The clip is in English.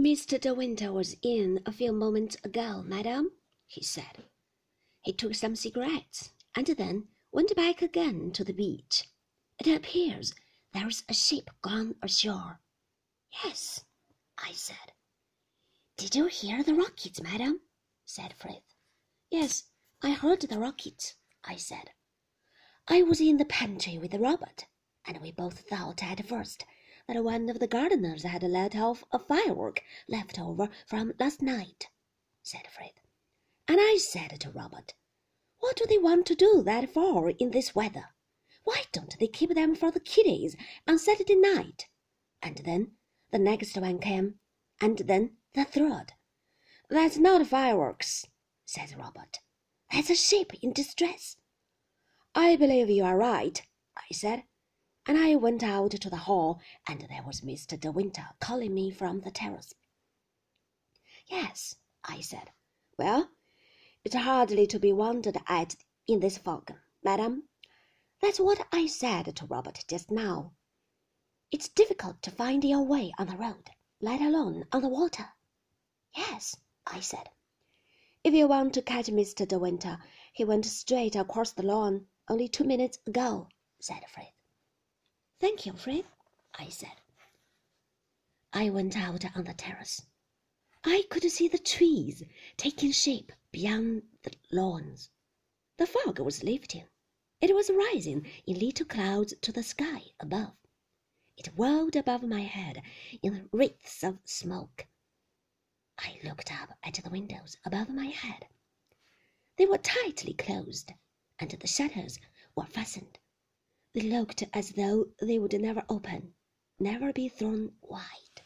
Mr. De Winter was in a few moments ago, madam, he said. He took some cigarettes and then went back again to the beach. It appears there's a ship gone ashore. Yes, I said. Did you hear the rockets, madam? said Frith. Yes, I heard the rockets, I said. I was in the pantry with Robert, and we both thought at first that one of the gardeners had let off a firework left over from last night, said Frith. And I said to Robert, What do they want to do that for in this weather? Why don't they keep them for the kiddies on Saturday night? And then the next one came, and then the third. That's not fireworks, said Robert. That's a ship in distress. I believe you are right, I said and I went out to the hall, and there was Mr. De Winter calling me from the terrace. Yes, I said. Well, it's hardly to be wondered at in this fog, madam. That's what I said to Robert just now. It's difficult to find your way on the road, let alone on the water. Yes, I said. If you want to catch Mr. De Winter, he went straight across the lawn only two minutes ago, said Frith. Thank you, Frith, I said. I went out on the terrace. I could see the trees taking shape beyond the lawns. The fog was lifting. It was rising in little clouds to the sky above. It whirled above my head in wreaths of smoke. I looked up at the windows above my head. They were tightly closed, and the shutters were fastened. They looked as though they would never open, never be thrown wide.